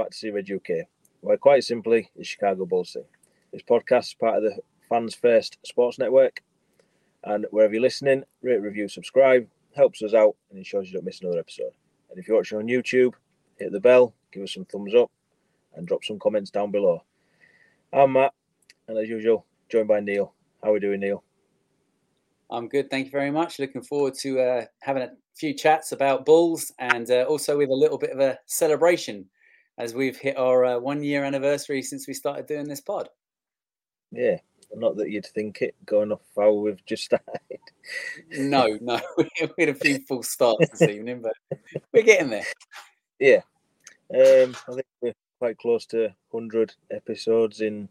Back to See Red UK, where quite simply is Chicago Bulls team. This podcast is part of the Fans First Sports Network, and wherever you're listening, rate, review, subscribe, helps us out and ensures you don't miss another episode. And if you're watching on YouTube, hit the bell, give us some thumbs up, and drop some comments down below. I'm Matt, and as usual, joined by Neill. How are we doing, Neill? I'm good, thank you very much. Looking forward to uh, having a few chats about Bulls and uh, also with a little bit of a celebration as we've hit our uh, one year anniversary since we started doing this pod. Yeah, not that you'd think it going off how we've just started. no, no, we had a few full starts this evening, but we're getting there. Yeah, um, I think we're quite close to 100 episodes in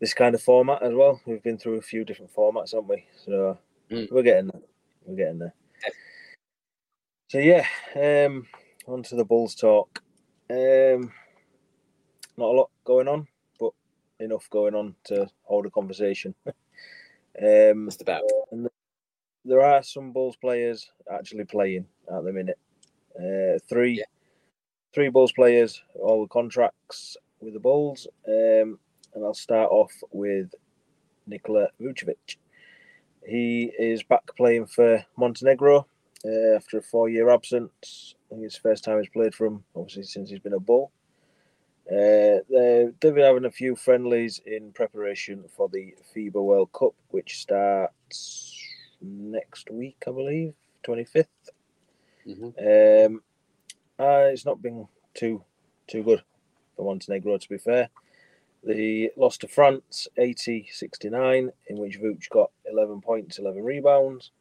this kind of format as well. We've been through a few different formats, haven't we? So mm. we're getting there. We're getting there. So yeah, um, on to the Bulls talk. Um, not a lot going on, but enough going on to hold a conversation. um, Just about. And there are some Bulls players actually playing at the minute. Uh, three, yeah. three Bulls players, all with contracts with the Bulls. Um, and I'll start off with Nikola Vucevic. He is back playing for Montenegro uh, after a four-year absence. I think it's the first time he's played for him, obviously since he's been a Bull. Uh, they've been having a few friendlies in preparation for the FIBA World Cup, which starts next week, I believe, 25th. Mm-hmm. Um, uh, it's not been too too good for Montenegro, to be fair. They lost to France 80 69, in which Vooch got 11 points, 11 rebounds.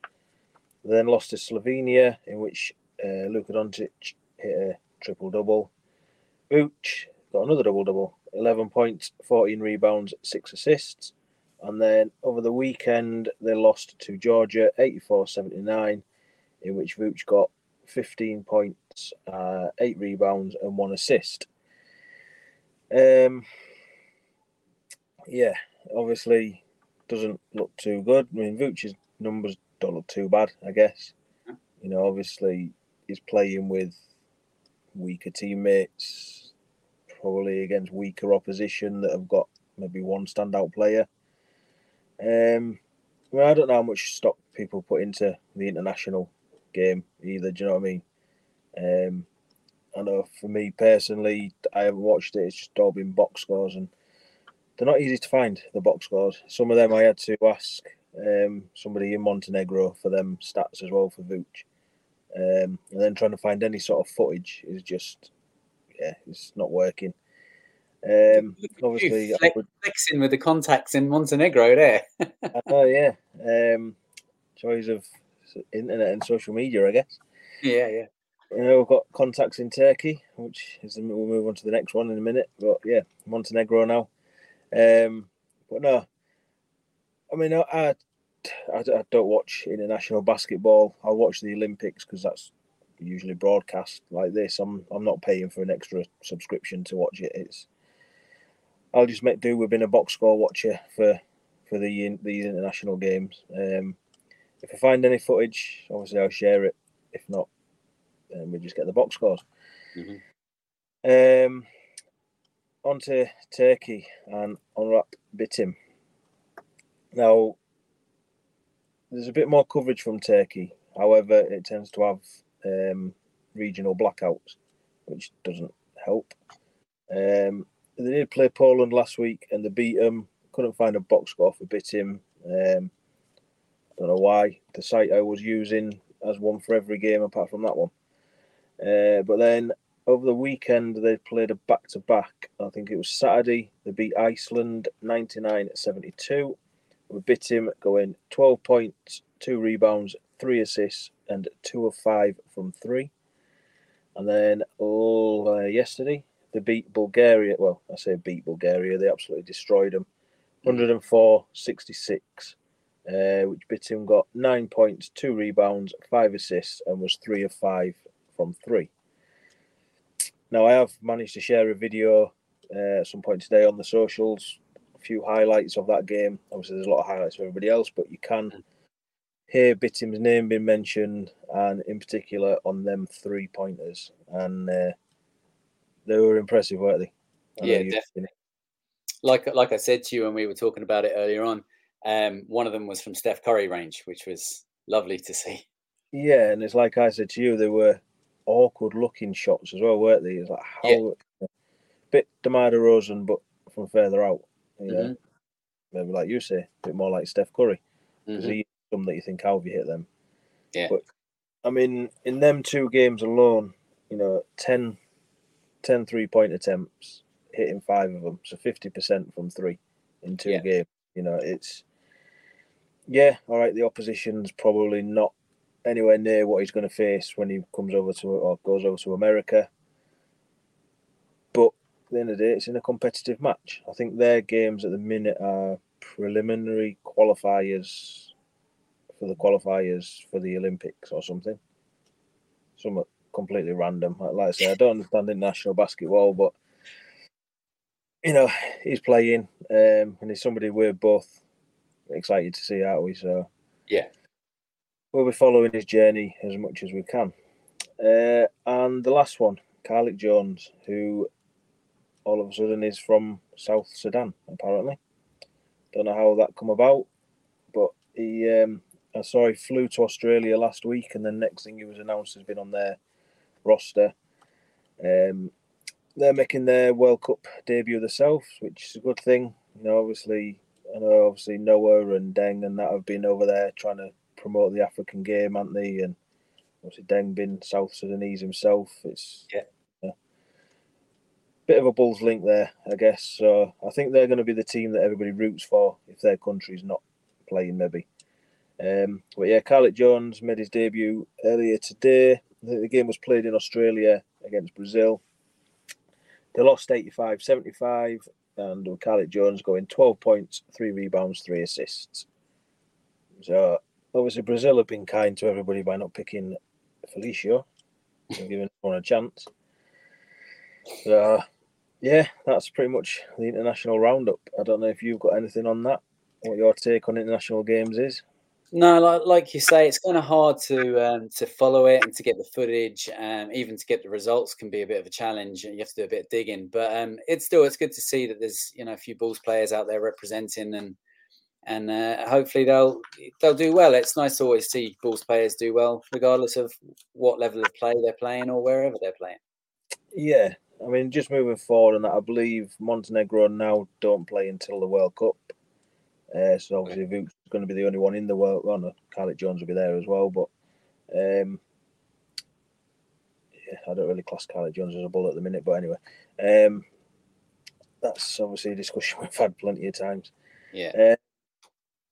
They then lost to Slovenia, in which uh, Luka Doncic hit a triple double. Vooch got another double double 11 points, 14 rebounds, 6 assists. And then over the weekend, they lost to Georgia 84 79, in which Vooch got 15 points, uh, 8 rebounds, and 1 assist. Um, yeah, obviously doesn't look too good. I mean, Vooch's numbers don't look too bad, I guess. You know, obviously he's playing with weaker teammates, probably against weaker opposition that have got maybe one standout player. Um, well, I don't know how much stock people put into the international game either. Do you know what I mean? Um, I know for me personally, I haven't watched it. It's just all been box scores and they're not easy to find the box scores. Some of them I had to ask um, somebody in Montenegro for them stats as well for Vooch. Um, and then trying to find any sort of footage is just yeah, it's not working. Um, obviously, Flex, would, flexing with the contacts in Montenegro there. oh yeah, um, joys of internet and social media, I guess. Yeah, yeah. You know, we've got contacts in Turkey, which is we'll move on to the next one in a minute. But yeah, Montenegro now. Um, but no, I mean, I, I, I don't watch international basketball. I watch the Olympics because that's usually broadcast like this. I'm I'm not paying for an extra subscription to watch it. It's I'll just make do with being a box score watcher for for the these international games. Um, if I find any footage, obviously I'll share it. If not, then we just get the box scores. Mm-hmm. Um, on to Turkey and Onuralp Bitim. Now, there's a bit more coverage from Turkey. However, it tends to have um, regional blackouts, which doesn't help. Um, they did play Poland last week and they beat them. Couldn't find a box score for Bitim. Um, don't know why. The site I was using has one for every game apart from that one. Uh, but then over the weekend they played a back to back. I think it was Saturday. They beat Iceland 99 72. We Bitim going 12 points, two rebounds, three assists, and two of five from three. And then all uh, yesterday they beat Bulgaria. Well, I say beat Bulgaria. They absolutely destroyed them. 104 66, uh, which Bitim got nine points, two rebounds, five assists, and was three of five from three. Now, I have managed to share a video uh, at some point today on the socials, few highlights of that game. Obviously, there's a lot of highlights for everybody else, but you can hear Bitim's name being mentioned, and in particular on them three pointers. And uh, they were impressive, weren't they? I yeah, definitely. Like like I said to you when we were talking about it earlier on, um, one of them was from Steph Curry range, which was lovely to see. Yeah, and it's like I said to you, they were awkward looking shots as well, weren't they? It's like how yeah. bit DeMar DeRozan, but from further out. You know, mm-hmm. maybe like you say, a bit more like Steph Curry because mm-hmm. he's some that you think how have you hit them. Yeah, but I mean, in them two games alone, you know, 10, 10 three point attempts, hitting five of them, so fifty percent from three in two yeah. games. You know, it's yeah, all right. The opposition's probably not anywhere near what he's going to face when he comes over to or goes over to America. The end of the day, it's in a competitive match. I think their games at the minute are preliminary qualifiers for the qualifiers for the Olympics or something. Something completely random. Like I say, I don't understand international basketball, but you know, he's playing, um, and he's somebody we're both excited to see, aren't we? So yeah, we'll be following his journey as much as we can. Uh, and the last one, Carlik Jones, who all of a sudden is from South Sudan, apparently. Don't know how that come about, but he, um, I saw he flew to Australia last week, and then next thing he was announced has been on their roster. Um, they're making their World Cup debut themselves, which is a good thing. You know, obviously, I know obviously Noah and Deng and that have been over there trying to promote the African game, haven't they? And obviously Deng being South Sudanese himself. It's yeah. Bit of a Bulls link there, I guess. So I think they're going to be the team that everybody roots for if their country's not playing, maybe. Um, but yeah, Carlik Jones made his debut earlier today. the game was played in Australia against Brazil. They lost 85 75, and Carlik Jones going 12 points, three rebounds, three assists. So obviously Brazil have been kind to everybody by not picking Felicio and giving everyone a chance. So yeah, that's pretty much the international roundup. I don't know if you've got anything on that. What your take on international games is? No, like, like you say, it's kind of hard to um, to follow it and to get the footage, um, even to get the results can be a bit of a challenge. You have to do a bit of digging, but um, it's still it's good to see that there's you know a few Bulls players out there representing and and uh, hopefully they'll they'll do well. It's nice to always see Bulls players do well, regardless of what level of play they're playing or wherever they're playing. Yeah, I mean, just moving forward, and I believe Montenegro now don't play until the World Cup. Uh, so obviously, Vuk's going to be the only one in the world. Well, no, Carlik Jones will be there as well, but um, yeah, I don't really class Carlik Jones as a bull at the minute. But anyway, um, that's obviously a discussion we've had plenty of times. Yeah. Uh,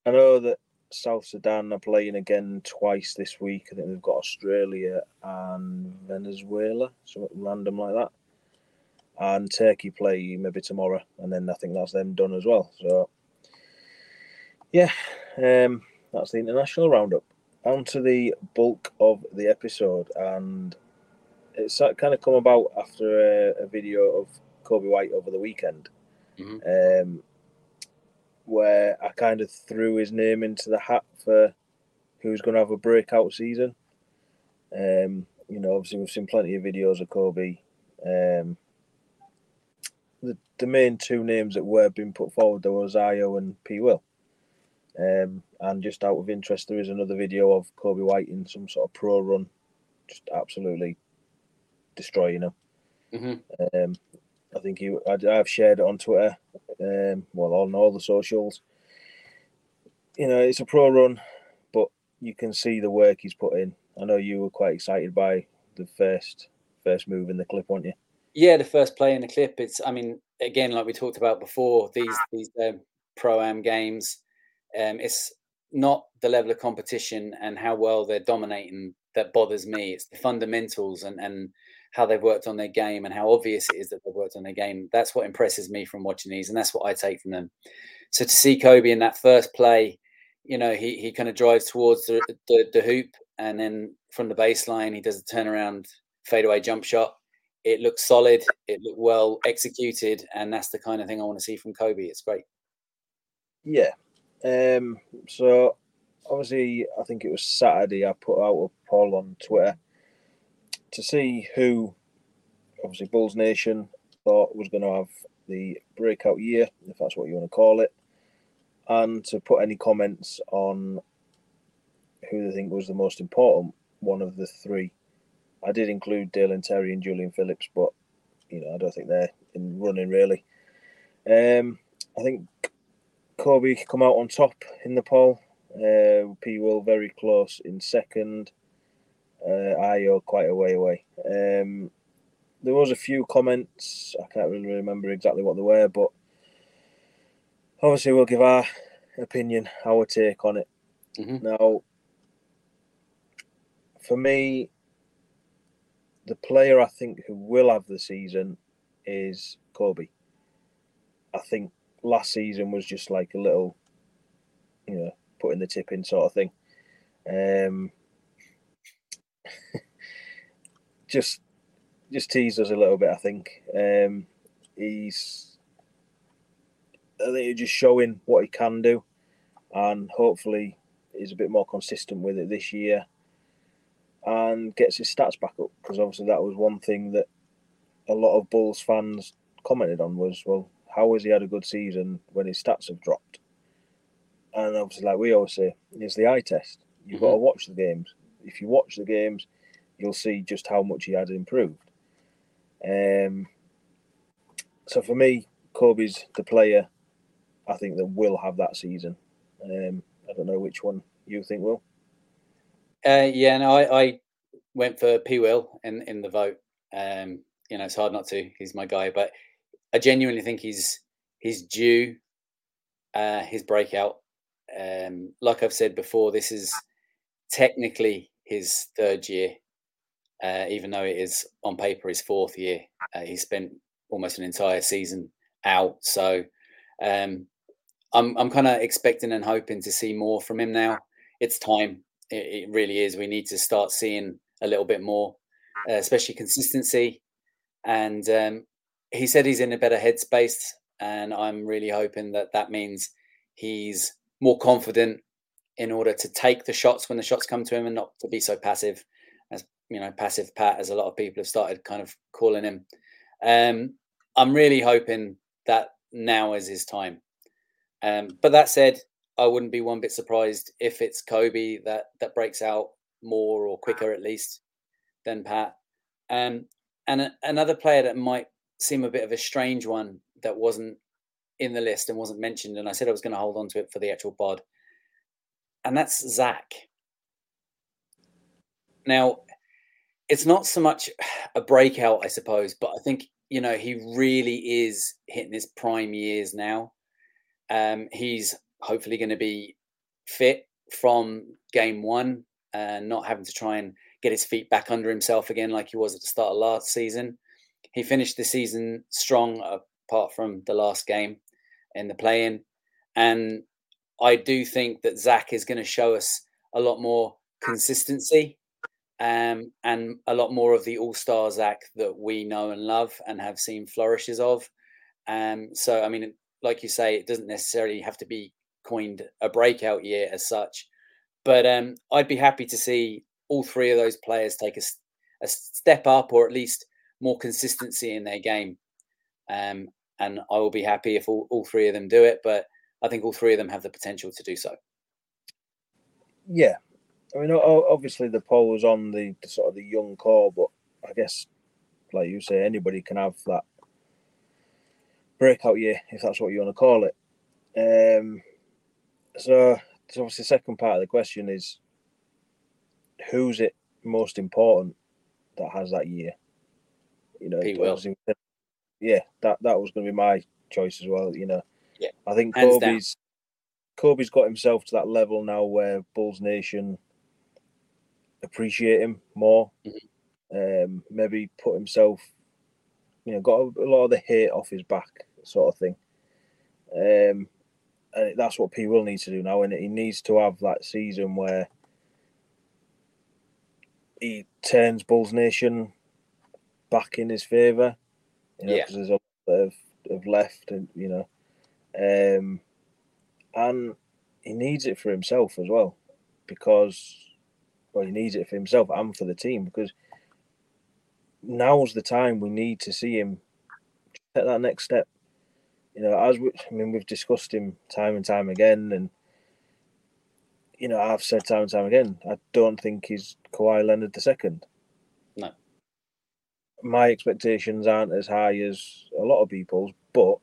I know that South Sudan are playing again twice this week. I think they've got Australia and Venezuela, something random like that. And Turkey play maybe tomorrow, and then I think that's them done as well. So, yeah, um, that's the international roundup. On to the bulk of the episode, and it's kind of come about after a, a video of Coby White over the weekend. Mm-hmm. Um, where I kind of threw his name into the hat for who's going to have a breakout season. Um, you know, obviously we've seen plenty of videos of Coby. Um, the the main two names that were being put forward there was Ayo and P Will. Um, and just out of interest, there is another video of Coby White in some sort of pro run, just absolutely destroying him. Mm-hmm. Um, I think he, I, have shared it on Twitter, um, well, on all the socials. You know, it's a pro run, but you can see the work he's put in. I know you were quite excited by the first first move in the clip, weren't you? Yeah, the first play in the clip. It's, I mean, again, like we talked about before, these these um, pro am games, um, it's not the level of competition and how well they're dominating that bothers me. It's the fundamentals and and how they've worked on their game and how obvious it is that they've worked on their game. That's what impresses me from watching these, and that's what I take from them. So to see Coby in that first play, you know, he he kind of drives towards the, the, the hoop, and then from the baseline, he does a turnaround fadeaway jump shot. It looks solid. It looked well executed, and that's the kind of thing I want to see from Coby. It's great. Yeah. Um, so obviously, I think it was Saturday. I put out a poll on Twitter to see who obviously Bulls Nation thought was going to have the breakout year, if that's what you want to call it, and to put any comments on who they think was the most important one of the three. I did include Dalen Terry and Julian Phillips, but you know I don't think they're in running really. Um, I think Coby come out on top in the poll. Uh, P Will very close in second. Uh, Ayo quite a way away. Um, there was a few comments. I can't really remember exactly what they were, but obviously we'll give our opinion, our take on it. Mm-hmm. Now, for me, the player I think who will have the season is Coby. I think last season was just like a little, you know, putting the tip in sort of thing. Um, just just teased us a little bit. I think um, he's. I think he's just showing what he can do, and hopefully he's a bit more consistent with it this year, and gets his stats back up. Because obviously that was one thing that a lot of Bulls fans commented on was, well, how has he had a good season when his stats have dropped? And obviously, like we always say, it's the eye test. You've mm-hmm. got to watch the games. If you watch the games, you'll see just how much he had improved. Um, so for me, Coby's the player I think that will have that season. Um, I don't know which one you think will. Uh, yeah, no, I, I, went for P. Will in in the vote. Um, you know, it's hard not to. He's my guy, but I genuinely think he's he's due uh, his breakout. Um, like I've said before, this is technically his third year uh, even though it is on paper his fourth year. Uh, he spent almost an entire season out. So um, I'm I'm kind of expecting and hoping to see more from him now. It's time. It, it, really is. We need to start seeing a little bit more, uh, especially consistency. And um, he said he's in a better headspace, and I'm really hoping that that means he's more confident in order to take the shots when the shots come to him and not to be so passive as you know, passive Pat, as a lot of people have started kind of calling him. Um, I'm really hoping that now is his time. Um, but that said, I wouldn't be one bit surprised if it's Coby that that breaks out more or quicker at least than Pat. Um, and a, another player that might seem a bit of a strange one that wasn't in the list and wasn't mentioned, and I said I was going to hold on to it for the actual pod, and that's Zach. Now, it's not so much a breakout, I suppose, but I think you know he really is hitting his prime years now. Um, he's hopefully going to be fit from game one and not having to try and get his feet back under himself again like he was at the start of last season. He finished the season strong, apart from the last game in the play-in, and I do think that Zach is going to show us a lot more consistency um, and a lot more of the all star Zach that we know and love and have seen flourishes of. Um, so, I mean, like you say, it doesn't necessarily have to be coined a breakout year as such, but um, I'd be happy to see all three of those players take a, a step up or at least more consistency in their game. Um, and I will be happy if all, all three of them do it, but I think all three of them have the potential to do so. Yeah, I mean, obviously the poll was on the, the, sort of the young core, but I guess, like you say, anybody can have that breakout year if that's what you want to call it. Um, so, so obviously, the second part of the question is, who's it most important that has that year? You know, he will. Yeah, that that was going to be my choice as well. You know, yeah, I think Coby's Coby's got himself to that level now where Bulls Nation appreciate him more. Mm-hmm. Um, maybe put himself, you know, got a, a, lot of the hate off his back, sort of thing. Um, and that's what P will need to do now, and he needs to have that season where he turns Bulls Nation back in his favour. You know, because there's a lot that have, have left, and you know, um, and he needs it for himself as well, because well, he needs it for himself and for the team because now's the time we need to see him take that next step. You know, as we, I mean, we've discussed him time and time again, and you know, I've said time and time again, I don't think he's Kawhi Leonard the second. No. My expectations aren't as high as a lot of people's, but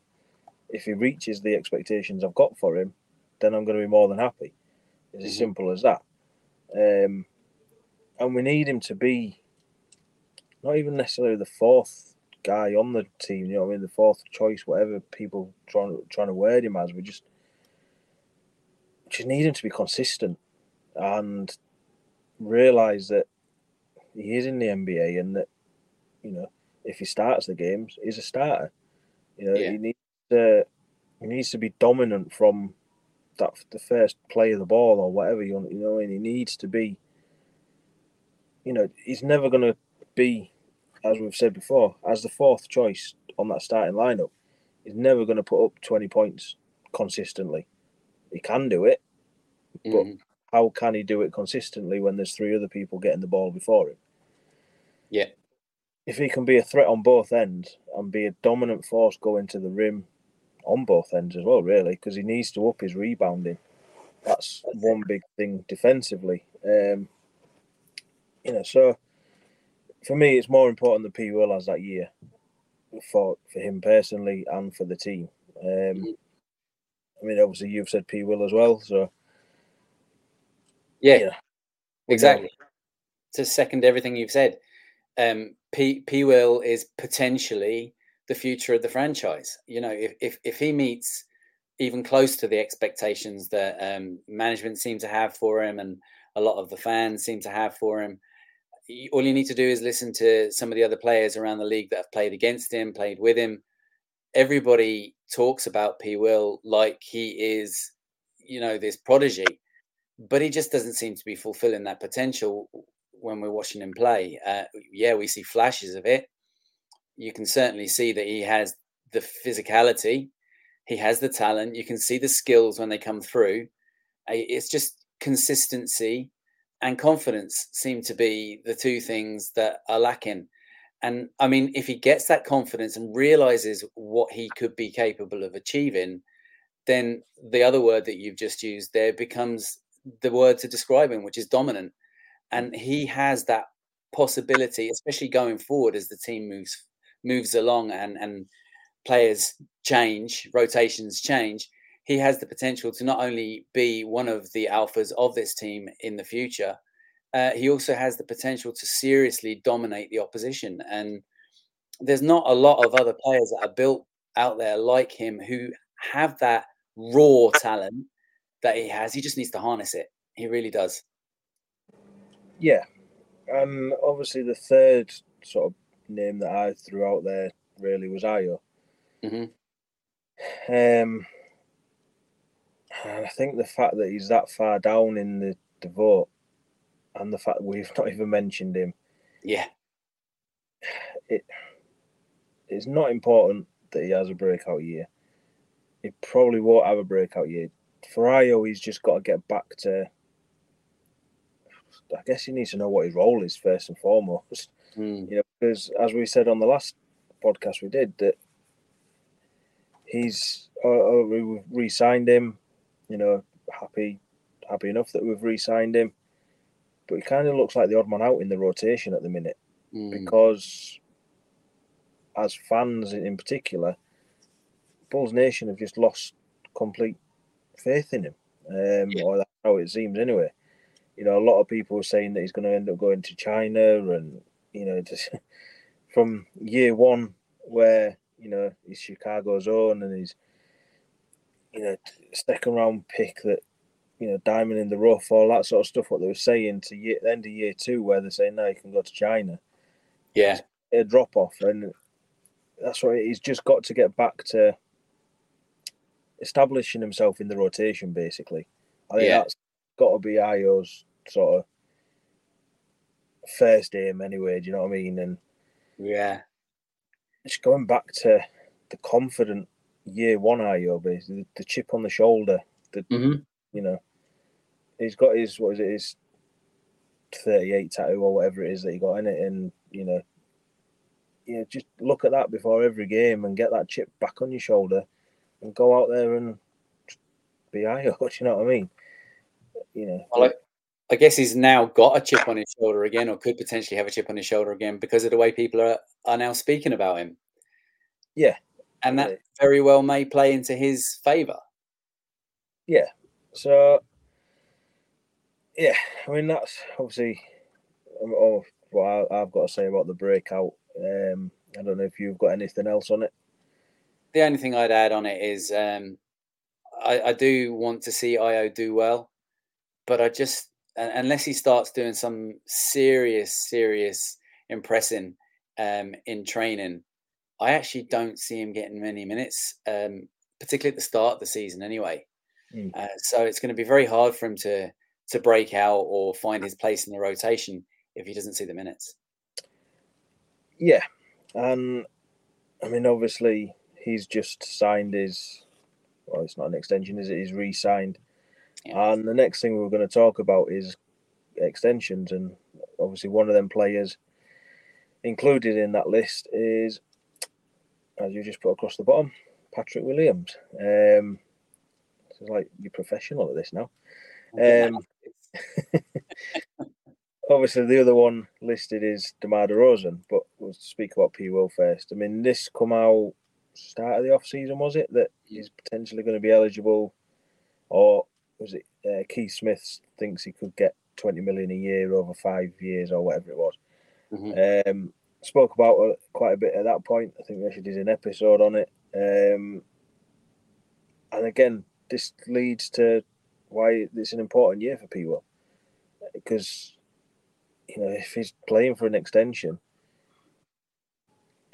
if he reaches the expectations I've got for him, then I'm going to be more than happy. It's mm-hmm. as simple as that. Um, and we need him to be not even necessarily the fourth guy on the team. You know, I mean, the fourth choice, whatever people trying trying to word him as. We just just need him to be consistent and realize that he is in the NBA and that you know if he starts the games, he's a starter. You know, yeah. he needs to he needs to be dominant from that the first play of the ball or whatever you want. You know, and he needs to be. You know, he's never going to be, as we've said before, as the fourth choice on that starting lineup. He's never going to put up twenty points consistently. He can do it, but mm-hmm. how can he do it consistently when there's three other people getting the ball before him? Yeah. If he can be a threat on both ends and be a dominant force going to the rim on both ends as well, really, because he needs to up his rebounding. That's one big thing defensively. Um, you know, so for me, it's more important that P Will has that year for for him personally and for the team. Um. I mean, obviously, you've said P Will as well, so yeah, yeah. exactly. To second everything you've said, um, P P Will is potentially the future of the franchise. You know, if if, if he meets even close to the expectations that um, management seem to have for him, and a lot of the fans seem to have for him, all you need to do is listen to some of the other players around the league that have played against him, played with him. Everybody talks about P. Will like he is, you know, this prodigy but he just doesn't seem to be fulfilling that potential when we're watching him play. Uh, yeah, we see flashes of it. You can certainly see that he has the physicality, he has the talent. You can see the skills when they come through. It's just consistency and confidence seem to be the two things that are lacking. And I mean, if he gets that confidence and realizes what he could be capable of achieving, then the other word that you've just used there becomes the word to describe him, which is dominant. And he has that possibility, especially going forward as the team moves moves along and and players change, rotations change. He has the potential to not only be one of the alphas of this team in the future, uh, he also has the potential to seriously dominate the opposition. And there's not a lot of other players that are built out there like him who have that raw talent that he has. He just needs to harness it. He really does. Yeah. Um, obviously, the third sort of name that I threw out there really was Ayo. Mm-hmm. Um, and I think the fact that he's that far down in the, the vote and the fact we've not even mentioned him. Yeah. It it's not important that he has a breakout year. He probably won't have a breakout year for Ayo, he's just got to get back to. I guess he needs to know what his role is first and foremost. Mm. You know, because as we said on the last podcast we did, that he's uh, uh, we re-signed him. You know, happy, happy enough that we've re-signed him, but he kind of looks like the odd man out in the rotation at the minute mm. because, as fans in particular, Bulls Nation have just lost complete faith in him, um, yeah. or that's how it seems anyway. You know, a lot of people are saying that he's going to end up going to China, and you know, just from year one, where you know he's Chicago's own and he's you know second round pick that you know diamond in the rough, all that sort of stuff. What they were saying to year, the end of year two, where they're saying no, he can go to China. Yeah, a drop off, and that's why he's just got to get back to establishing himself in the rotation, basically. I think yeah. that's got to be Ayo's sort of first aim, anyway. Do you know what I mean? And yeah, just going back to the confident year one Ayo, basically, the, the chip on the shoulder. The mm-hmm. you know, he's got his what is it? His thirty-eight tattoo or whatever it is that he got in it, and you know, you know, just look at that before every game and get that chip back on your shoulder and go out there and be Ayo. Do you know what I mean? You know. Well, I, I guess he's now got a chip on his shoulder again, or could potentially have a chip on his shoulder again because of the way people are, are now speaking about him. Yeah. And that very well may play into his favour. Yeah. So, yeah, I mean, that's obviously oh, what I've got to say about the breakout. Um, I don't know if you've got anything else on it. The only thing I'd add on it is um, I, I do want to see Ayo do well, but I just unless he starts doing some serious, serious impressing um, in training, I actually don't see him getting many minutes, um, particularly at the start of the season. Anyway, mm. uh, so it's going to be very hard for him to to break out or find his place in the rotation if he doesn't see the minutes. Yeah, and I mean, obviously, he's just signed his. Well, it's not an extension, is it? He's re-signed, yeah. and the next thing we're going to talk about is extensions, and obviously, one of them players included in that list is, as you just put across the bottom, Patrick Williams. Um, it's like you're professional at this now. Um, obviously the other one listed is DeMar DeRozan, but we'll speak about P. Will first. I mean, this come out start of the off season, was it that he's potentially going to be eligible, or was it uh, Keith Smith thinks he could get twenty million a year over five years or whatever it was. Mm-hmm. Um, spoke about it quite a bit at that point. I think we actually did an episode on it. Um, and again, this leads to why it's an important year for P. Will because you know, if he's playing for an extension,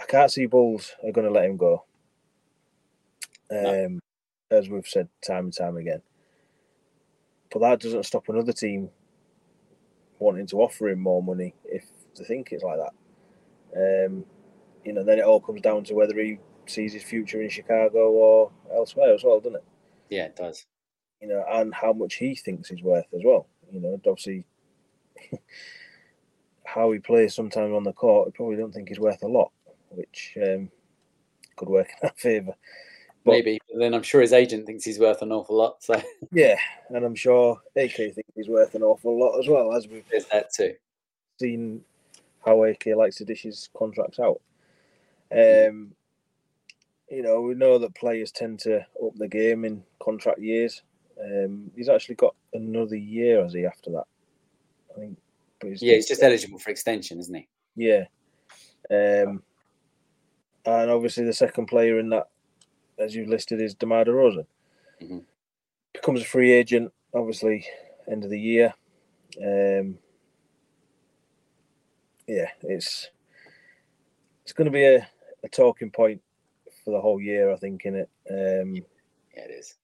I can't see Bulls are going to let him go. Um, no. As we've said time and time again. But that doesn't stop another team wanting to offer him more money if they think it's like that. Um, you know, then it all comes down to whether he sees his future in Chicago or elsewhere as well, doesn't it? Yeah, it does. You know, and how much he thinks he's worth as well. You know, obviously how he plays sometimes on the court, I probably don't think he's worth a lot, which um, could work in our favour. Maybe, but then I'm sure his agent thinks he's worth an awful lot. So yeah, and I'm sure AK thinks he's worth an awful lot as well, as we've There's that too. seen how AK likes to dish his contracts out. Um, you know, we know that players tend to up the game in contract years. Um, he's actually got another year, has he? After that, I think he's yeah, he's just eligible for extension, isn't he? Yeah. Um, and obviously the second player in that, as you've listed, is DeMar DeRozan. Mm-hmm. Becomes a free agent, obviously, end of the year. Um, yeah, it's it's going to be a, a talking point for the whole year, I think, in it. Um, yeah, it is.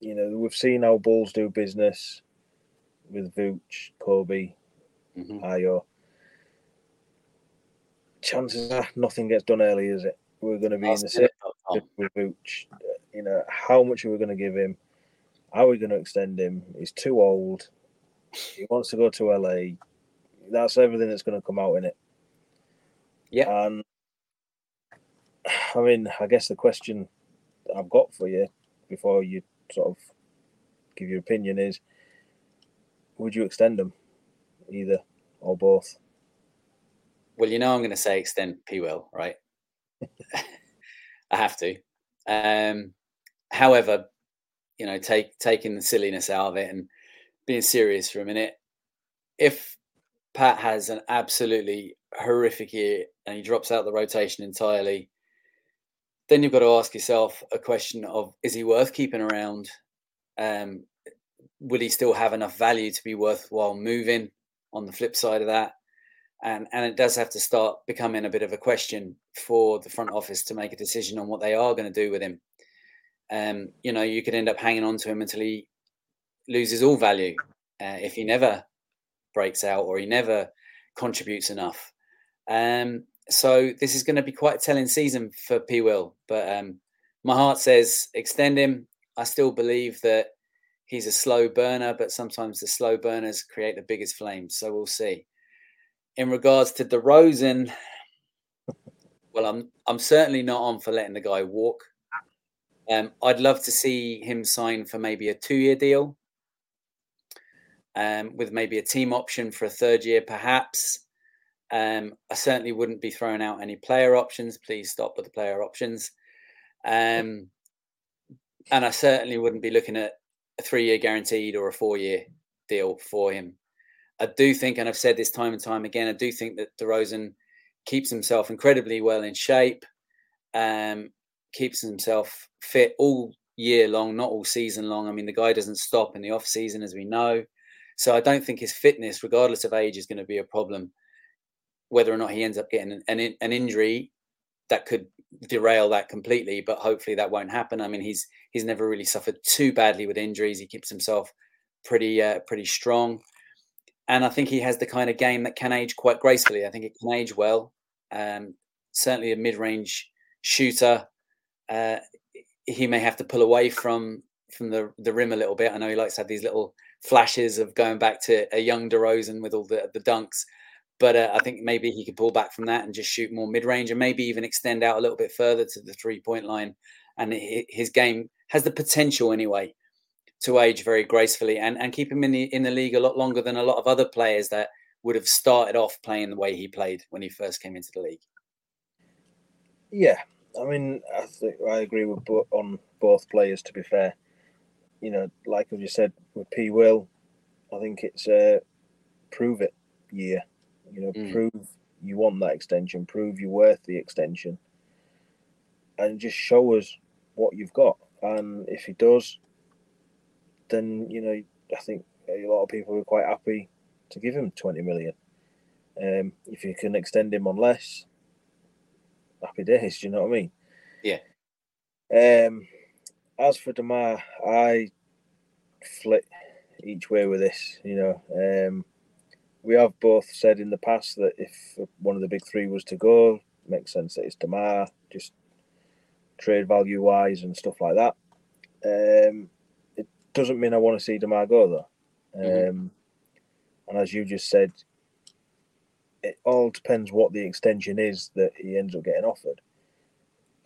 You know, we've seen how Bulls do business with Vooch, Coby, mm-hmm. Ayo. Chances are nothing gets done early, is it? We're going to be I'll in the same with Vooch. You know, how much are we going to give him? Are we going to extend him? He's too old. He wants to go to LA. That's everything that's going to come out in it. Yeah. And I mean, I guess the question I've got for you before you sort of give your opinion is would you extend them either or both? Well, you know, I'm going to say extend P will, right? I have to. Um, however, you know, take taking the silliness out of it and being serious for a minute. If Pat has an absolutely horrific year and he drops out the rotation entirely, then you've got to ask yourself a question of: Is he worth keeping around? Um, will he still have enough value to be worthwhile moving? on the flip side of that. And, and it does have to start becoming a bit of a question for the front office to make a decision on what they are going to do with him. Um, you know, you could end up hanging on to him until he loses all value uh, if he never breaks out or he never contributes enough. Um, so this is going to be quite a telling season for P. Will, but um, my heart says extend him. I still believe that he's a slow burner, but sometimes the slow burners create the biggest flames. So we'll see. In regards to DeRozan, Well, I'm I'm certainly not on for letting the guy walk. Um, I'd love to see him sign for maybe a two-year deal, um, with maybe a team option for a third year, perhaps. Um, I certainly wouldn't be throwing out any player options. Please stop with the player options. Um, and I certainly wouldn't be looking at a three-year guaranteed or a four-year deal for him. I do think, and I've said this time and time again, I do think that DeRozan keeps himself incredibly well in shape, um, keeps himself fit all year long, not all season long. I mean, the guy doesn't stop in the off season, as we know. So I don't think his fitness, regardless of age, is going to be a problem. Whether or not he ends up getting an, an injury that could derail that completely, but hopefully that won't happen. I mean, he's he's never really suffered too badly with injuries. He keeps himself pretty uh, pretty strong, and I think he has the kind of game that can age quite gracefully. I think it can age well. Um, certainly a mid-range shooter. Uh, he may have to pull away from from the the rim a little bit. I know he likes to have these little flashes of going back to a young DeRozan with all the the dunks, but uh, I think maybe he could pull back from that and just shoot more mid range, and maybe even extend out a little bit further to the three point line. And his game has the potential anyway to age very gracefully and, and keep him in the in the league a lot longer than a lot of other players that would have started off playing the way he played when he first came into the league. Yeah, I mean, I think I agree with on both players. To be fair, you know, like I just said with P. Will, I think it's a prove it year. You know, mm. prove you want that extension, prove you're worth the extension, and just show us what you've got. And if he does, then you know, I think a lot of people are quite happy to give him 20 million. Um, if you can extend him on less, happy days. Do you know what I mean? Yeah. Um, as for Demar, I flit each way with this. You know, um, we have both said in the past that if one of the big three was to go, makes sense that it's Demar, just trade value wise and stuff like that. Um, it doesn't mean I want to see Demar go though. Mm-hmm. Um, and as you just said, it all depends what the extension is that he ends up getting offered.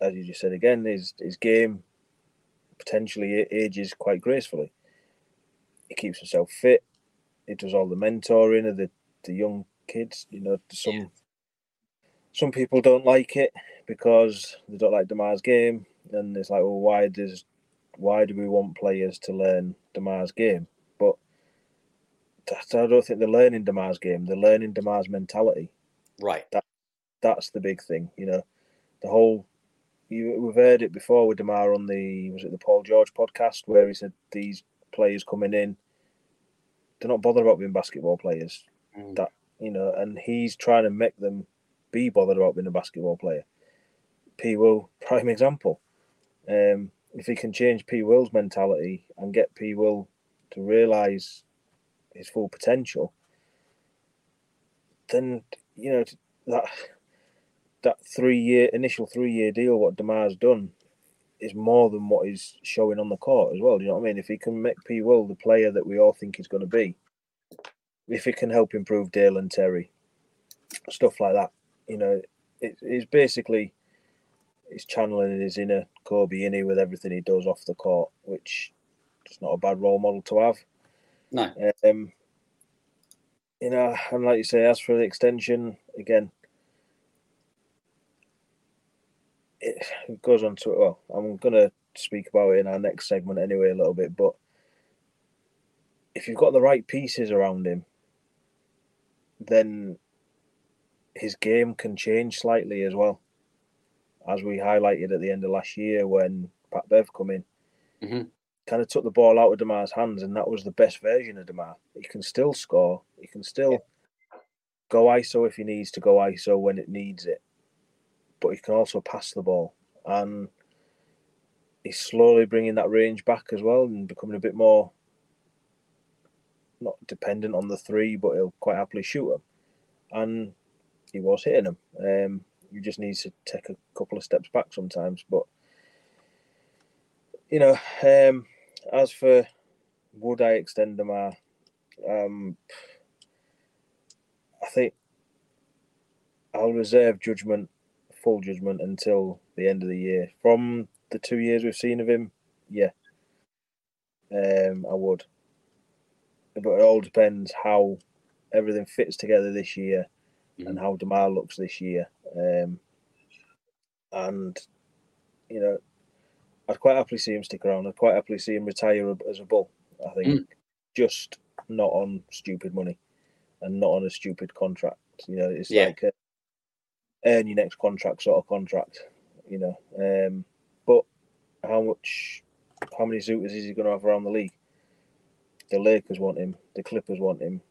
As you just said again, his his game potentially ages quite gracefully. He keeps himself fit. He does all the mentoring of the, the young kids. You know, some yeah. some people don't like it because they don't like Demar's game, and it's like, well, why does why do we want players to learn Demar's game? But I don't think they're learning Demar's game. They're learning Demar's mentality. Right. That that's the big thing. You know, the whole. You, we've heard it before with Demar on the was it the Paul George podcast where he said these players coming in, they're not bothered about being basketball players. Mm. That you know, and he's trying to make them be bothered about being a basketball player. P. Will, prime example. Um, if he can change P. Will's mentality and get P. Will to realise his full potential, then you know that that three year initial three year deal what Demar's done is more than what he's showing on the court as well. Do you know what I mean? If he can make P Will the player that we all think he's going to be, if he can help improve Dalen Terry, stuff like that, you know, it, it's basically he's channeling his inner Kobe Innie with everything he does off the court, which is not a bad role model to have. No. Um, you know, and like you say, as for the extension, again, it, goes on to well, I'm going to speak about it in our next segment anyway, a little bit, but if you've got the right pieces around him, then his game can change slightly as well. As we highlighted at the end of last year when Pat Bev come in. Mm-hmm kind of took the ball out of Demar's hands, and that was the best version of Demar. He can still score. He can still go ISO if he needs to go ISO when it needs it, but he can also pass the ball, and he's slowly bringing that range back as well and becoming a bit more not dependent on the three, but he'll quite happily shoot them, and he was hitting them. Um, he just needs to take a couple of steps back sometimes, but you know, um, as for would I extend them? Uh, um, I think I'll reserve judgment full judgment until the end of the year. From the two years we've seen of him, yeah, um, I would. But it all depends how everything fits together this year mm-hmm. and how Demar looks this year. Um, and you know, I'd quite happily see him stick around. I'd quite happily see him retire as a bull. I think mm. just not on stupid money and not on a stupid contract. You know, it's yeah. like a earn your next contract sort of contract. You know, um, but how much, how many suitors is he going to have around the league? The Lakers want him. The Clippers want him.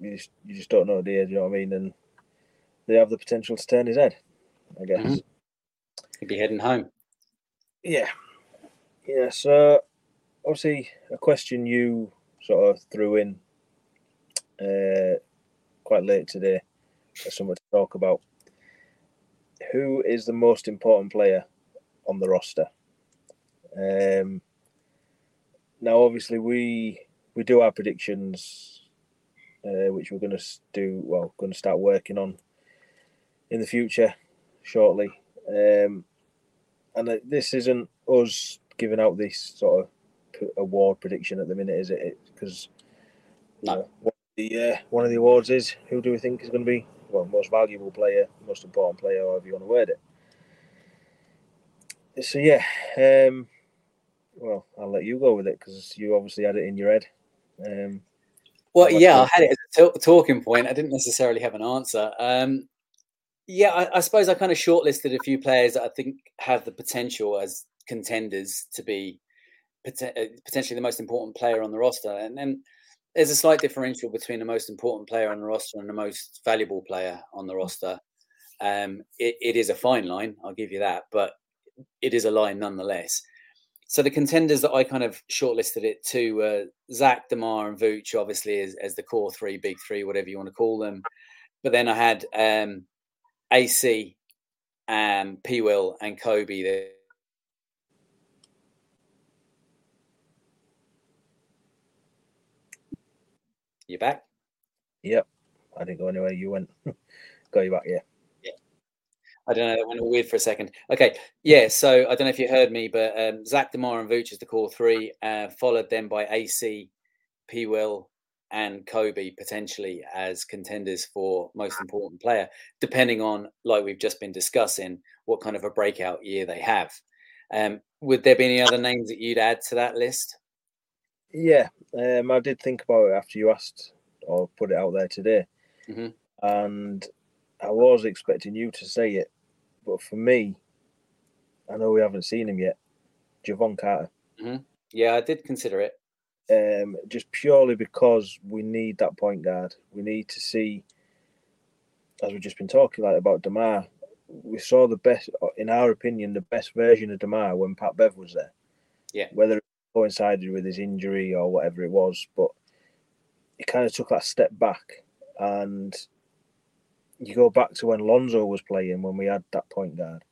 You just you just don't know, do you? Do you know what I mean? And they have the potential to turn his head. I guess. Mm-hmm. He'd be heading home. Yeah, yeah. So obviously, a question you sort of threw in uh, quite late today as something to talk about. Who is the most important player on the roster? Um, now, obviously, we we do our predictions, uh, which we're going to do. Well, going to start working on in the future shortly. Um, and this isn't us giving out this sort of award prediction at the minute, is it? Because no. Know, one, of the, uh, one of the awards is who do we think is going to be well most valuable player, most important player, however you want to word it. So yeah, um, well, I'll let you go with it because you obviously had it in your head. Um, well, yeah, I had it as a talking point. I didn't necessarily have an answer. Um, yeah, I, I, suppose I kind of shortlisted a few players that I think have the potential as contenders to be pot- uh, potentially the most important player on the roster. And then there's a slight differential between the most important player on the roster and the most valuable player on the roster. Um, it, it is a fine line, I'll give you that, but it is a line nonetheless. So the contenders that I kind of shortlisted it to uh, Zach, Demar, and Vooch, obviously as, as the core three, big three, whatever you want to call them. But then I had um, AC, and P Will, and Coby there. You back? Yep. I didn't go anywhere. You went. Got you back, yeah. Yeah. I don't know. That went weird for a second. Okay. Yeah. So I don't know if you heard me, but um, Zach Demar and Vooch is the core three, uh, followed then by AC, P Will, and Coby potentially as contenders for most important player, depending on, like we've just been discussing, what kind of a breakout year they have. Um, would there be any other names that you'd add to that list? Yeah, um, I did think about it after you asked or put it out there today, mm-hmm. and I was expecting you to say it, but for me, I know we haven't seen him yet. Jevon Carter. Mm-hmm. Yeah, I did consider it um, just purely because we need that point guard. We need to see, as we've just been talking like about Demar. We saw the best, in our opinion, the best version of Demar when Pat Bev was there. Yeah. Whether coincided with his injury or whatever it was, but he kind of took that step back. And you go back to when Lonzo was playing, when we had that point guard.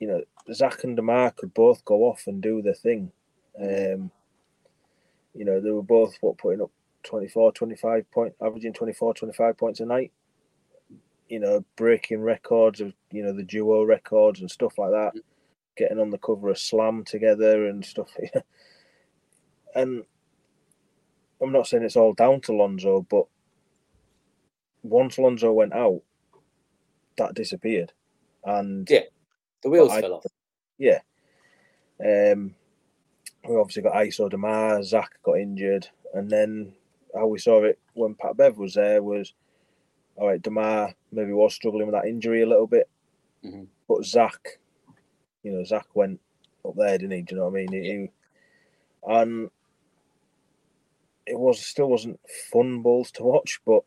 You know, Zach and Demar could both go off and do their thing. Um, you know, they were both what putting up 24, 25 point, averaging 24, 25 points a night. You know, breaking records of you know the duo records and stuff like that. Getting on the cover of Slam together and stuff. and I'm not saying it's all down to Lonzo, but once Lonzo went out, that disappeared. And yeah, the wheels I, fell off. Yeah. Um, we obviously got ISO Demar, Zach got injured, and then how we saw it when Pat Bev was there was all right, Demar maybe was struggling with that injury a little bit, mm-hmm. but Zach, you know, Zach went up there, didn't he? Do you know what I mean? He, he, and it was still wasn't fun balls to watch, but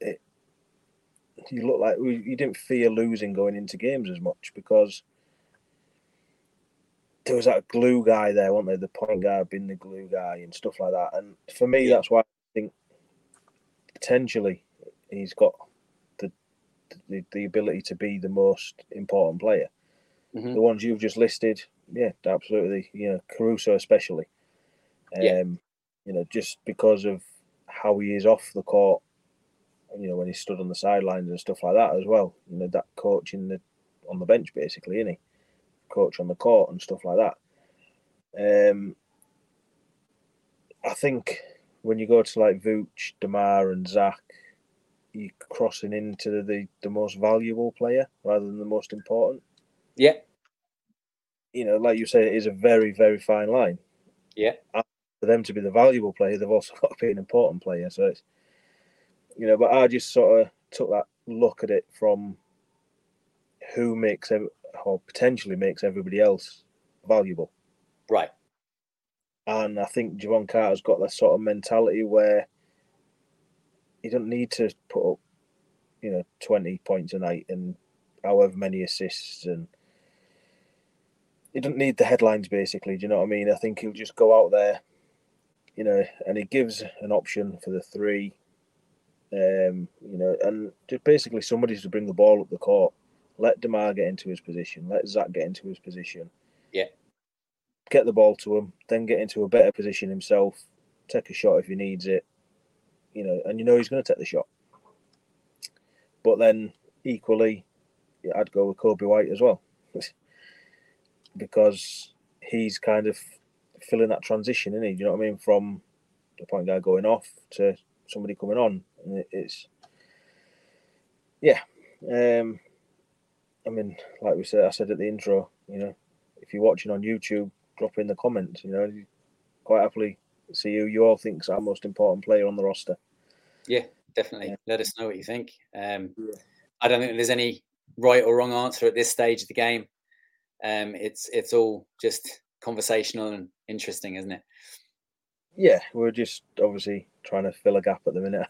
it you look like you didn't fear losing going into games as much because there was that glue guy there, wasn't there? The point guard being the glue guy and stuff like that. And for me, yeah. that's why I think potentially he's got the the, the ability to be the most important player. Mm-hmm. The ones you've just listed, yeah, absolutely. You know, Caruso especially. Um, yeah. You know, just because of how he is off the court, you know, when he stood on the sidelines and stuff like that as well. You know, that coaching the on the bench basically, isn't he? Coach on the court and stuff like that. Um, I think when you go to like Vooch, Demar, and Zach, you're crossing into the the most valuable player rather than the most important. Yeah. You know, like you say, it is a very, very fine line. Yeah. And for them to be the valuable player, they've also got to be an important player. So it's, you know, but I just sort of took that look at it from who makes or potentially makes everybody else valuable. Right. And I think Jevon Carter's got that sort of mentality where he doesn't need to put up, you know, 20 points a night and however many assists and he doesn't need the headlines basically. Do you know what I mean? I think he'll just go out there, you know, and he gives an option for the three, um, you know, and just basically somebody's to bring the ball up the court. Let Demar get into his position. Let Zach get into his position. Yeah. Get the ball to him, then get into a better position himself. Take a shot if he needs it. You know, and you know he's going to take the shot. But then equally, I'd go with Coby White as well, because he's kind of filling that transition, isn't he? Do you know what I mean? From the point guy going off to somebody coming on, and it's yeah. Um, I mean, like we said, I said at the intro, you know, if you're watching on YouTube, drop in the comments. You know, quite happily see who you all think's our most important player on the roster. Yeah, definitely. Yeah. Let us know what you think. Um, yeah. I don't think there's any right or wrong answer at this stage of the game. Um, it's it's all just conversational and interesting, isn't it? Yeah, we're just obviously trying to fill a gap at the minute.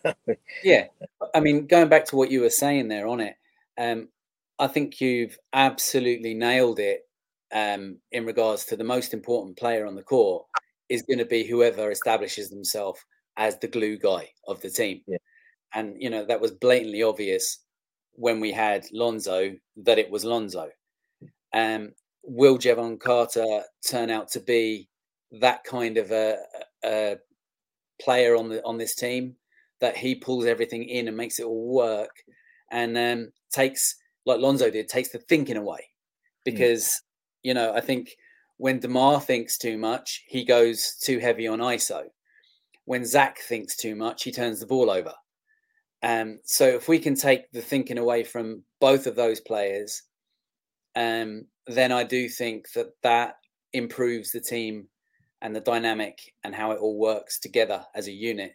yeah, I mean, going back to what you were saying there on it, um, I think you've absolutely nailed it um, in regards to the most important player on the court is going to be whoever establishes themselves as the glue guy of the team. Yeah. And, you know, that was blatantly obvious when we had Lonzo that it was Lonzo. Um, will Jevon Carter turn out to be that kind of a, a player on the on this team that he pulls everything in and makes it all work and um, takes like Lonzo did, takes the thinking away. Hmm. Because, mm. you know, I think when DeMar thinks too much, he goes too heavy on ISO. When Zach thinks too much, he turns the ball over. Um, so if we can take the thinking away from both of those players, um, then I do think that that improves the team and the dynamic and how it all works together as a unit.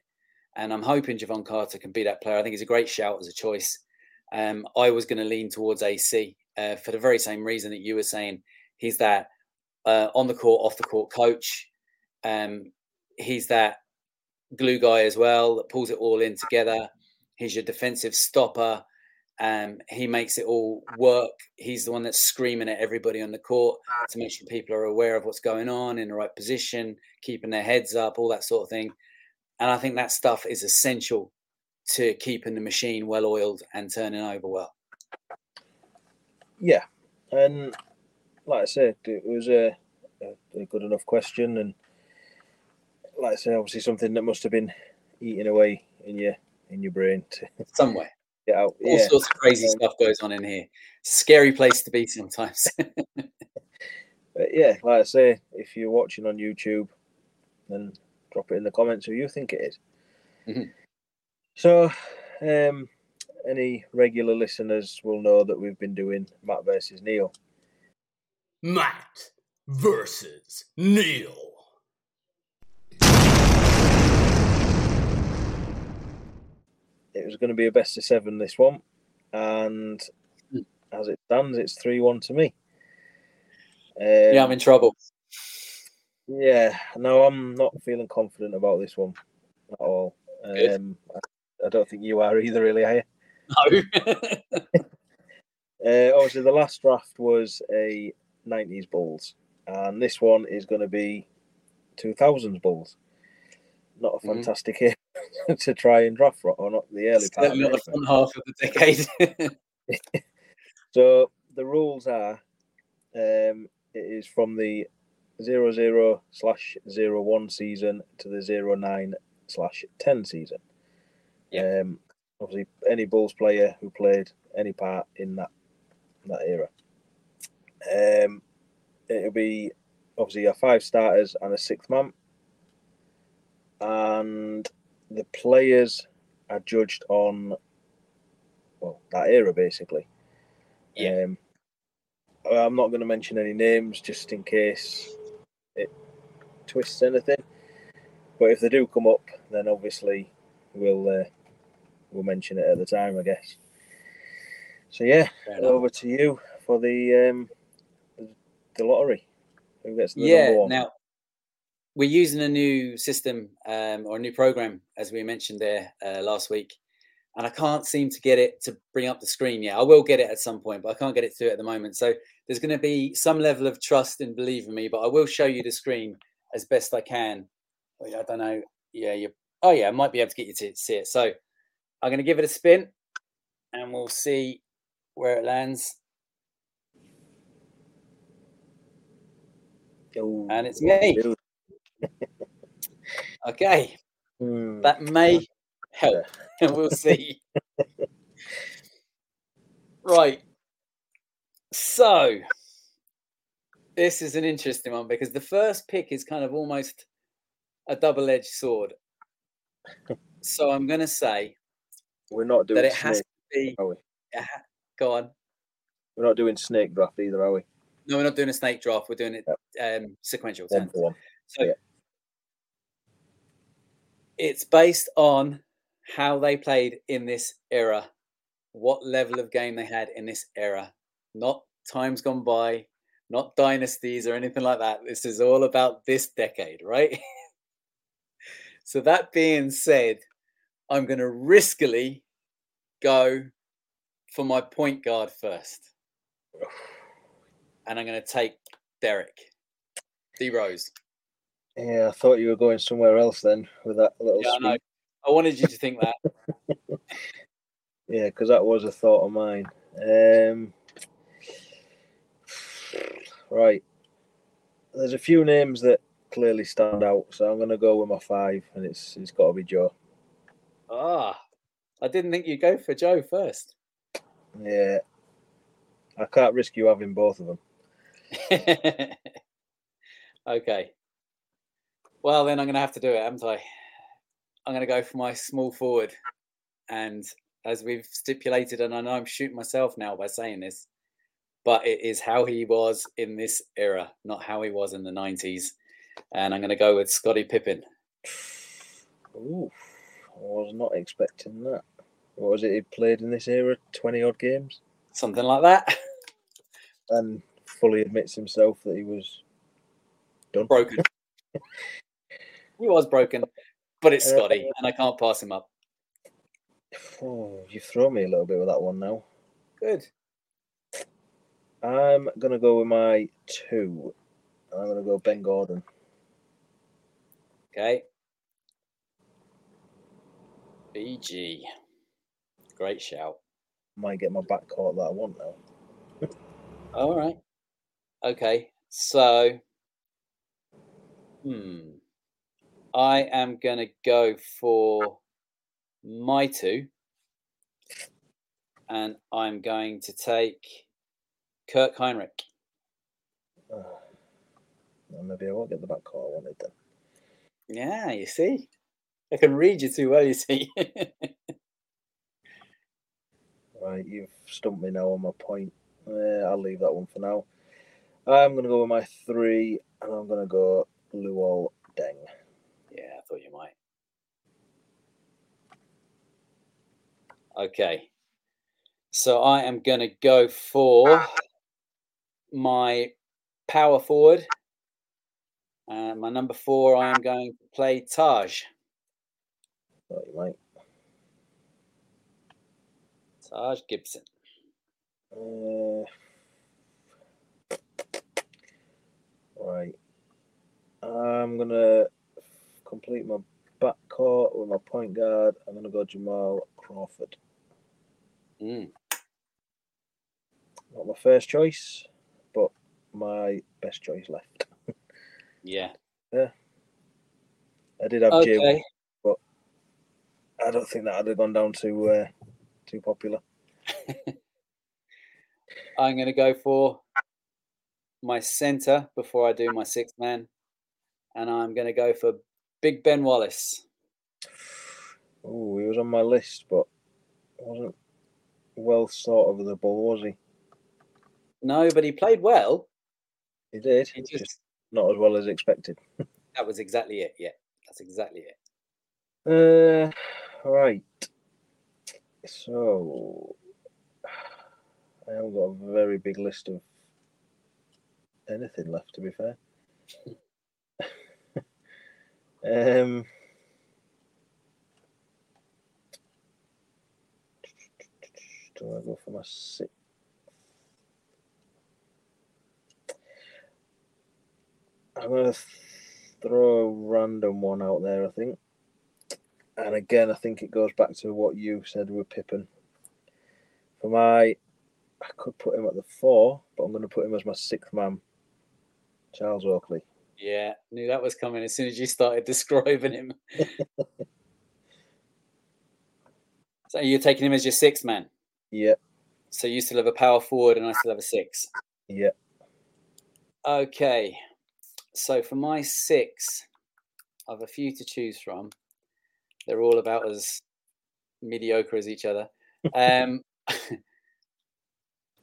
And I'm hoping Jevon Carter can be that player. I think he's a great shout as a choice. Um, I was going to lean towards AC uh, for the very same reason that you were saying. He's that uh, on the court, off the court coach. Um, he's that glue guy as well that pulls it all in together. He's your defensive stopper. Um, he makes it all work. He's the one that's screaming at everybody on the court to make sure people are aware of what's going on in the right position, keeping their heads up, all that sort of thing. And I think that stuff is essential to keeping the machine well oiled and turning over well. Yeah, and like I said, it was a, a, good enough question, and like I say, obviously something that must have been eating away in your in your brain to somewhere. Get out. All yeah. sorts of crazy um, stuff goes on in here. Scary place to be sometimes. but yeah, like I say, if you're watching on YouTube, then drop it in the comments who you think it is. Mm-hmm. So, um, any regular listeners will know that we've been doing Matt versus Neill. Matt versus Neill. It was going to be a best of seven this one, and as it stands, it's three one to me. Um, yeah, I'm in trouble. Yeah, no, I'm not feeling confident about this one at all. Um, I don't think you are either, really, are you? No. uh, obviously, the last draft was a 90s Bulls, and this one is going to be 2000s Bulls. Not a mm-hmm. fantastic mm year to try and draft from, or not the early part. Certainly not the front half of the decade. so the rules are um, it is from the 00 slash 01 season to the 09 slash 10 season. Yeah. Um, obviously any Bulls player who played any part in that that era. Um, it'll be obviously a five starters and a sixth man, and the players are judged on well that era basically. Yeah. Um, I'm not going to mention any names just in case it twists anything. But if they do come up, then obviously we'll uh, we'll mention it at the time, I guess. So yeah, over to you for the um, the, lottery. Who gets the yeah. number one? Now we're using a new system um, or a new program, as we mentioned there uh, last week, and I can't seem to get it to bring up the screen yet. I will get it at some point, but I can't get it through at the moment. So there's going to be some level of trust and believe in me, but I will show you the screen as best I can. Oh, I don't know. Yeah, you. Oh yeah, I might be able to get you to see it. So I'm going to give it a spin, and we'll see where it lands. Oh, and it's me. Okay, Hmm. that may help. And we'll see. right. So, this is an interesting one because the first pick is kind of almost a double edged sword. So, I'm going to say We're not doing that it has snake, to be. are we? ha- Go on. We're not doing snake draft either, are we? No, we're not doing a snake draft. We're doing it um, sequential. One for one. So Yeah. It's based on how they played in this era, what level of game they had in this era, not times gone by, not dynasties or anything like that. This is all about this decade, right? so that being said, I'm going to riskily go for my point guard first. And I'm going to take Derrick. D Rose. Yeah, I thought you were going somewhere else then with that little Yeah, I know. I wanted you to think that. Yeah, because that was a thought of mine. Um, right. There's a few names that clearly stand out, so I'm going to go with my five, and it's it's got to be Joe. Ah, I didn't think you'd go for Joe first. Yeah, I can't risk you having both of them. okay. Well, then I'm going to have to do it, haven't I? I'm going to go for my small forward. And as we've stipulated, and I know I'm shooting myself now by saying this, but it is how he was in this era, not how he was in the 90s. And I'm going to go with Scottie Pippen. Ooh, I was not expecting that. What was it? He played in this era, twenty odd games, Something like that. and fully admits himself that he was done. broken. he was broken, but it's Scottie, and I can't pass him up. Oh, you've thrown me a little bit with that one now. Good. I'm gonna go with my two. I'm gonna go Ben Gordon. Okay. BG. Great shout. Might get my back court that I want now. All right. Okay. So, hmm. I am going to go for my two. And I'm going to take Kirk Hinrich. Uh, maybe I won't get the back court I wanted then. Yeah, you see? I can read you too well, you see. Right, you've stumped me now on my point. Uh, I'll leave that one for now. I'm gonna go with my three, and I'm gonna go Luol Deng. Thought you might. Okay. So I am going to go for my power forward. Uh, my number four, I am going to play Taj. Thought you might. Taj Gibson. Uh, right. I'm gonna complete my backcourt with my point guard. I'm gonna go Jamal Crawford. Mm. Not my first choice, but my best choice left. Yeah. Yeah. I did have Jay. but I don't think that would have gone down too uh, too popular. I'm going to go for my centre before I do my sixth man, and I'm going to go for Big Ben Wallace. Oh, he was on my list, but wasn't well thought of the ball, was he? No, but he played well. He did. He just just not as well as expected. that was exactly it. Yeah, that's exactly it. Uh, right. So I haven't got a very big list of anything left. To be fair. Um. Do I go for my six? I'm gonna throw a random one out there. I think, and again, I think it goes back to what you said with Pippen. For my, I could put him at the four, but I'm going to put him as my sixth man, Charles Oakley. Yeah, knew that was coming as soon as you started describing him. so you're taking him as your sixth man. Yeah, So you still have a power forward, and I still have a six. yeah. Okay. So for my six, I have a few to choose from. They're all about as mediocre as each other. Um,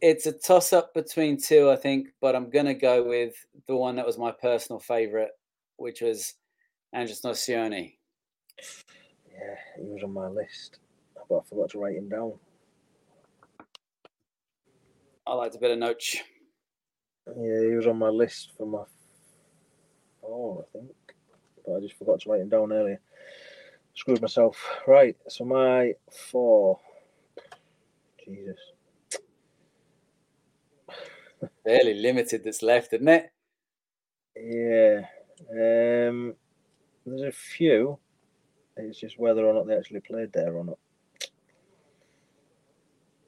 it's a toss up between two, I think, but I'm going to go with the one that was my personal favorite, which was Andres Nocioni. Yeah, he was on my list, but I forgot to write him down. I liked a bit of Noach. Yeah, he was on my list for my four, I think, but I just forgot to write him down earlier. Screwed myself. Right, so my four. Jesus. Fairly limited that's left, isn't it? Yeah. Um, there's a few. It's just whether or not they actually played there or not.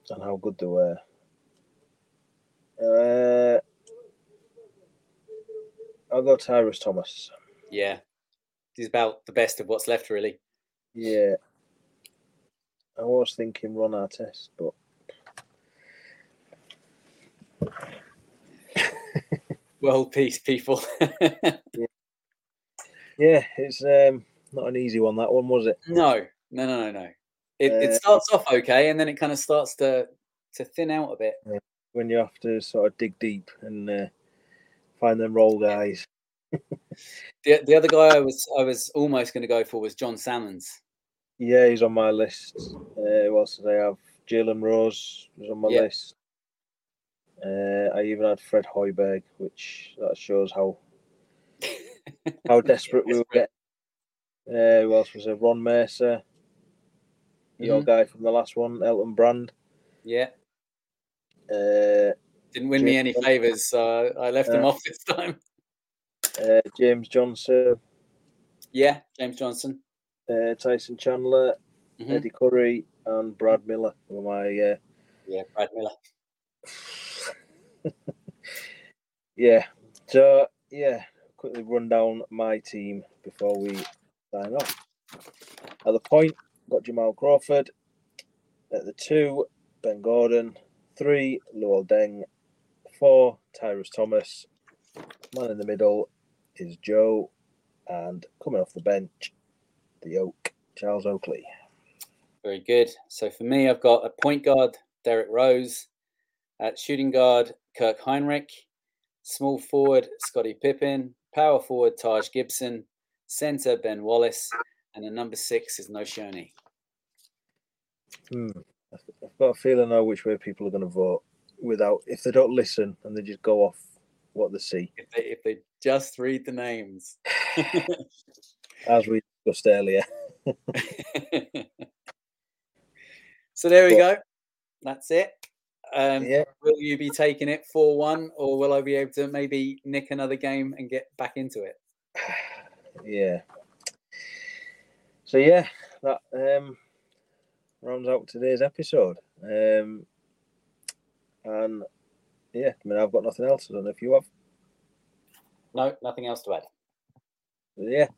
And how good they were. Uh, I'll go Tyrus Thomas. Yeah. He's about the best of what's left, really. Yeah. I was thinking Ron Artest, but World peace, people. yeah, it's um, not an easy one. That one was it? No, no, no, no, no. It, Uh, it starts off okay, and then it kind of starts to to thin out a bit. When you have to sort of dig deep and uh, find them role guys. The, the other guy I was I was almost going to go for was John Salmons. Yeah, he's on my list. Uh, who else did I have? Jalen Rose was on my Yeah. list. Uh, I even had Fred Hoiberg, which that shows how how desperate we were getting. Uh, who else was there? Ron Mercer, your Mhm. guy from the last one, Elton Brand. Yeah, Uh, didn't win me any favors, so I left him Uh, off this time. uh, James Johnson, Yeah, James Johnson. uh, Tyson Chandler, Mhm. Eddie Curry, and Brad Miller were my uh, Yeah, Brad Miller. yeah. So yeah, quickly run down my team before we sign off. At the point, got Jamal Crawford. At the two, Ben Gordon. Three, Luol Deng. Four, Tyrus Thomas. Man in the middle is Joe, and coming off the bench, the Oak, Charles Oakley. Very good. So for me, I've got a point guard, Derrick Rose. At shooting guard, Kirk Hinrich. Small forward, Scottie Pippen. Power forward, Taj Gibson. Center, Ben Wallace. And the number six is No Shoney. Hmm. I've I've got a feeling now which way people are going to vote. Without, if they don't listen and they just go off what they see, If they, if they just read the names. as we discussed earlier. so there we But- go. That's it. Um, Yeah. Will you be taking it 4 1, or will I be able to maybe nick another game and get back into it? yeah. So yeah, that um, rounds out today's episode. Um, and yeah, I mean, I've got nothing else. I don't know if you have. No, nothing else to add. But yeah.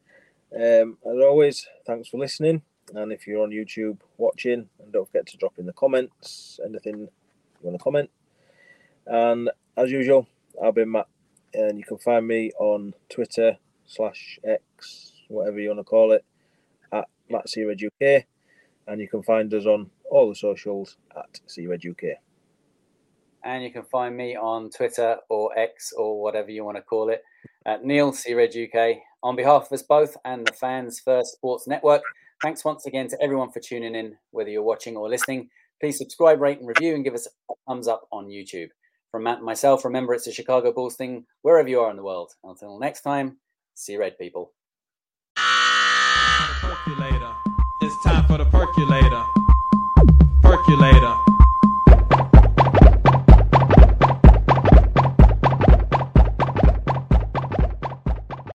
Um, as always, thanks for listening. And if you're on YouTube watching, and don't forget to drop in the comments anything you want to comment. And as usual, I've been Matt, and you can find me on Twitter slash X, whatever you want to call it, at Matt See Red UK, and you can find us on all the socials at See Red UK. And you can find me on Twitter or X or whatever you want to call it at Neill Seared UK. On behalf of us both and the Fans First Sports Network, thanks once again to everyone for tuning in, whether you're watching or listening. Please subscribe, rate, and review, and give us a thumbs up on YouTube. From Matt and myself, remember it's a Chicago Bulls thing wherever you are in the world. Until next time, see you red, people. It's time for the percolator. Percolator.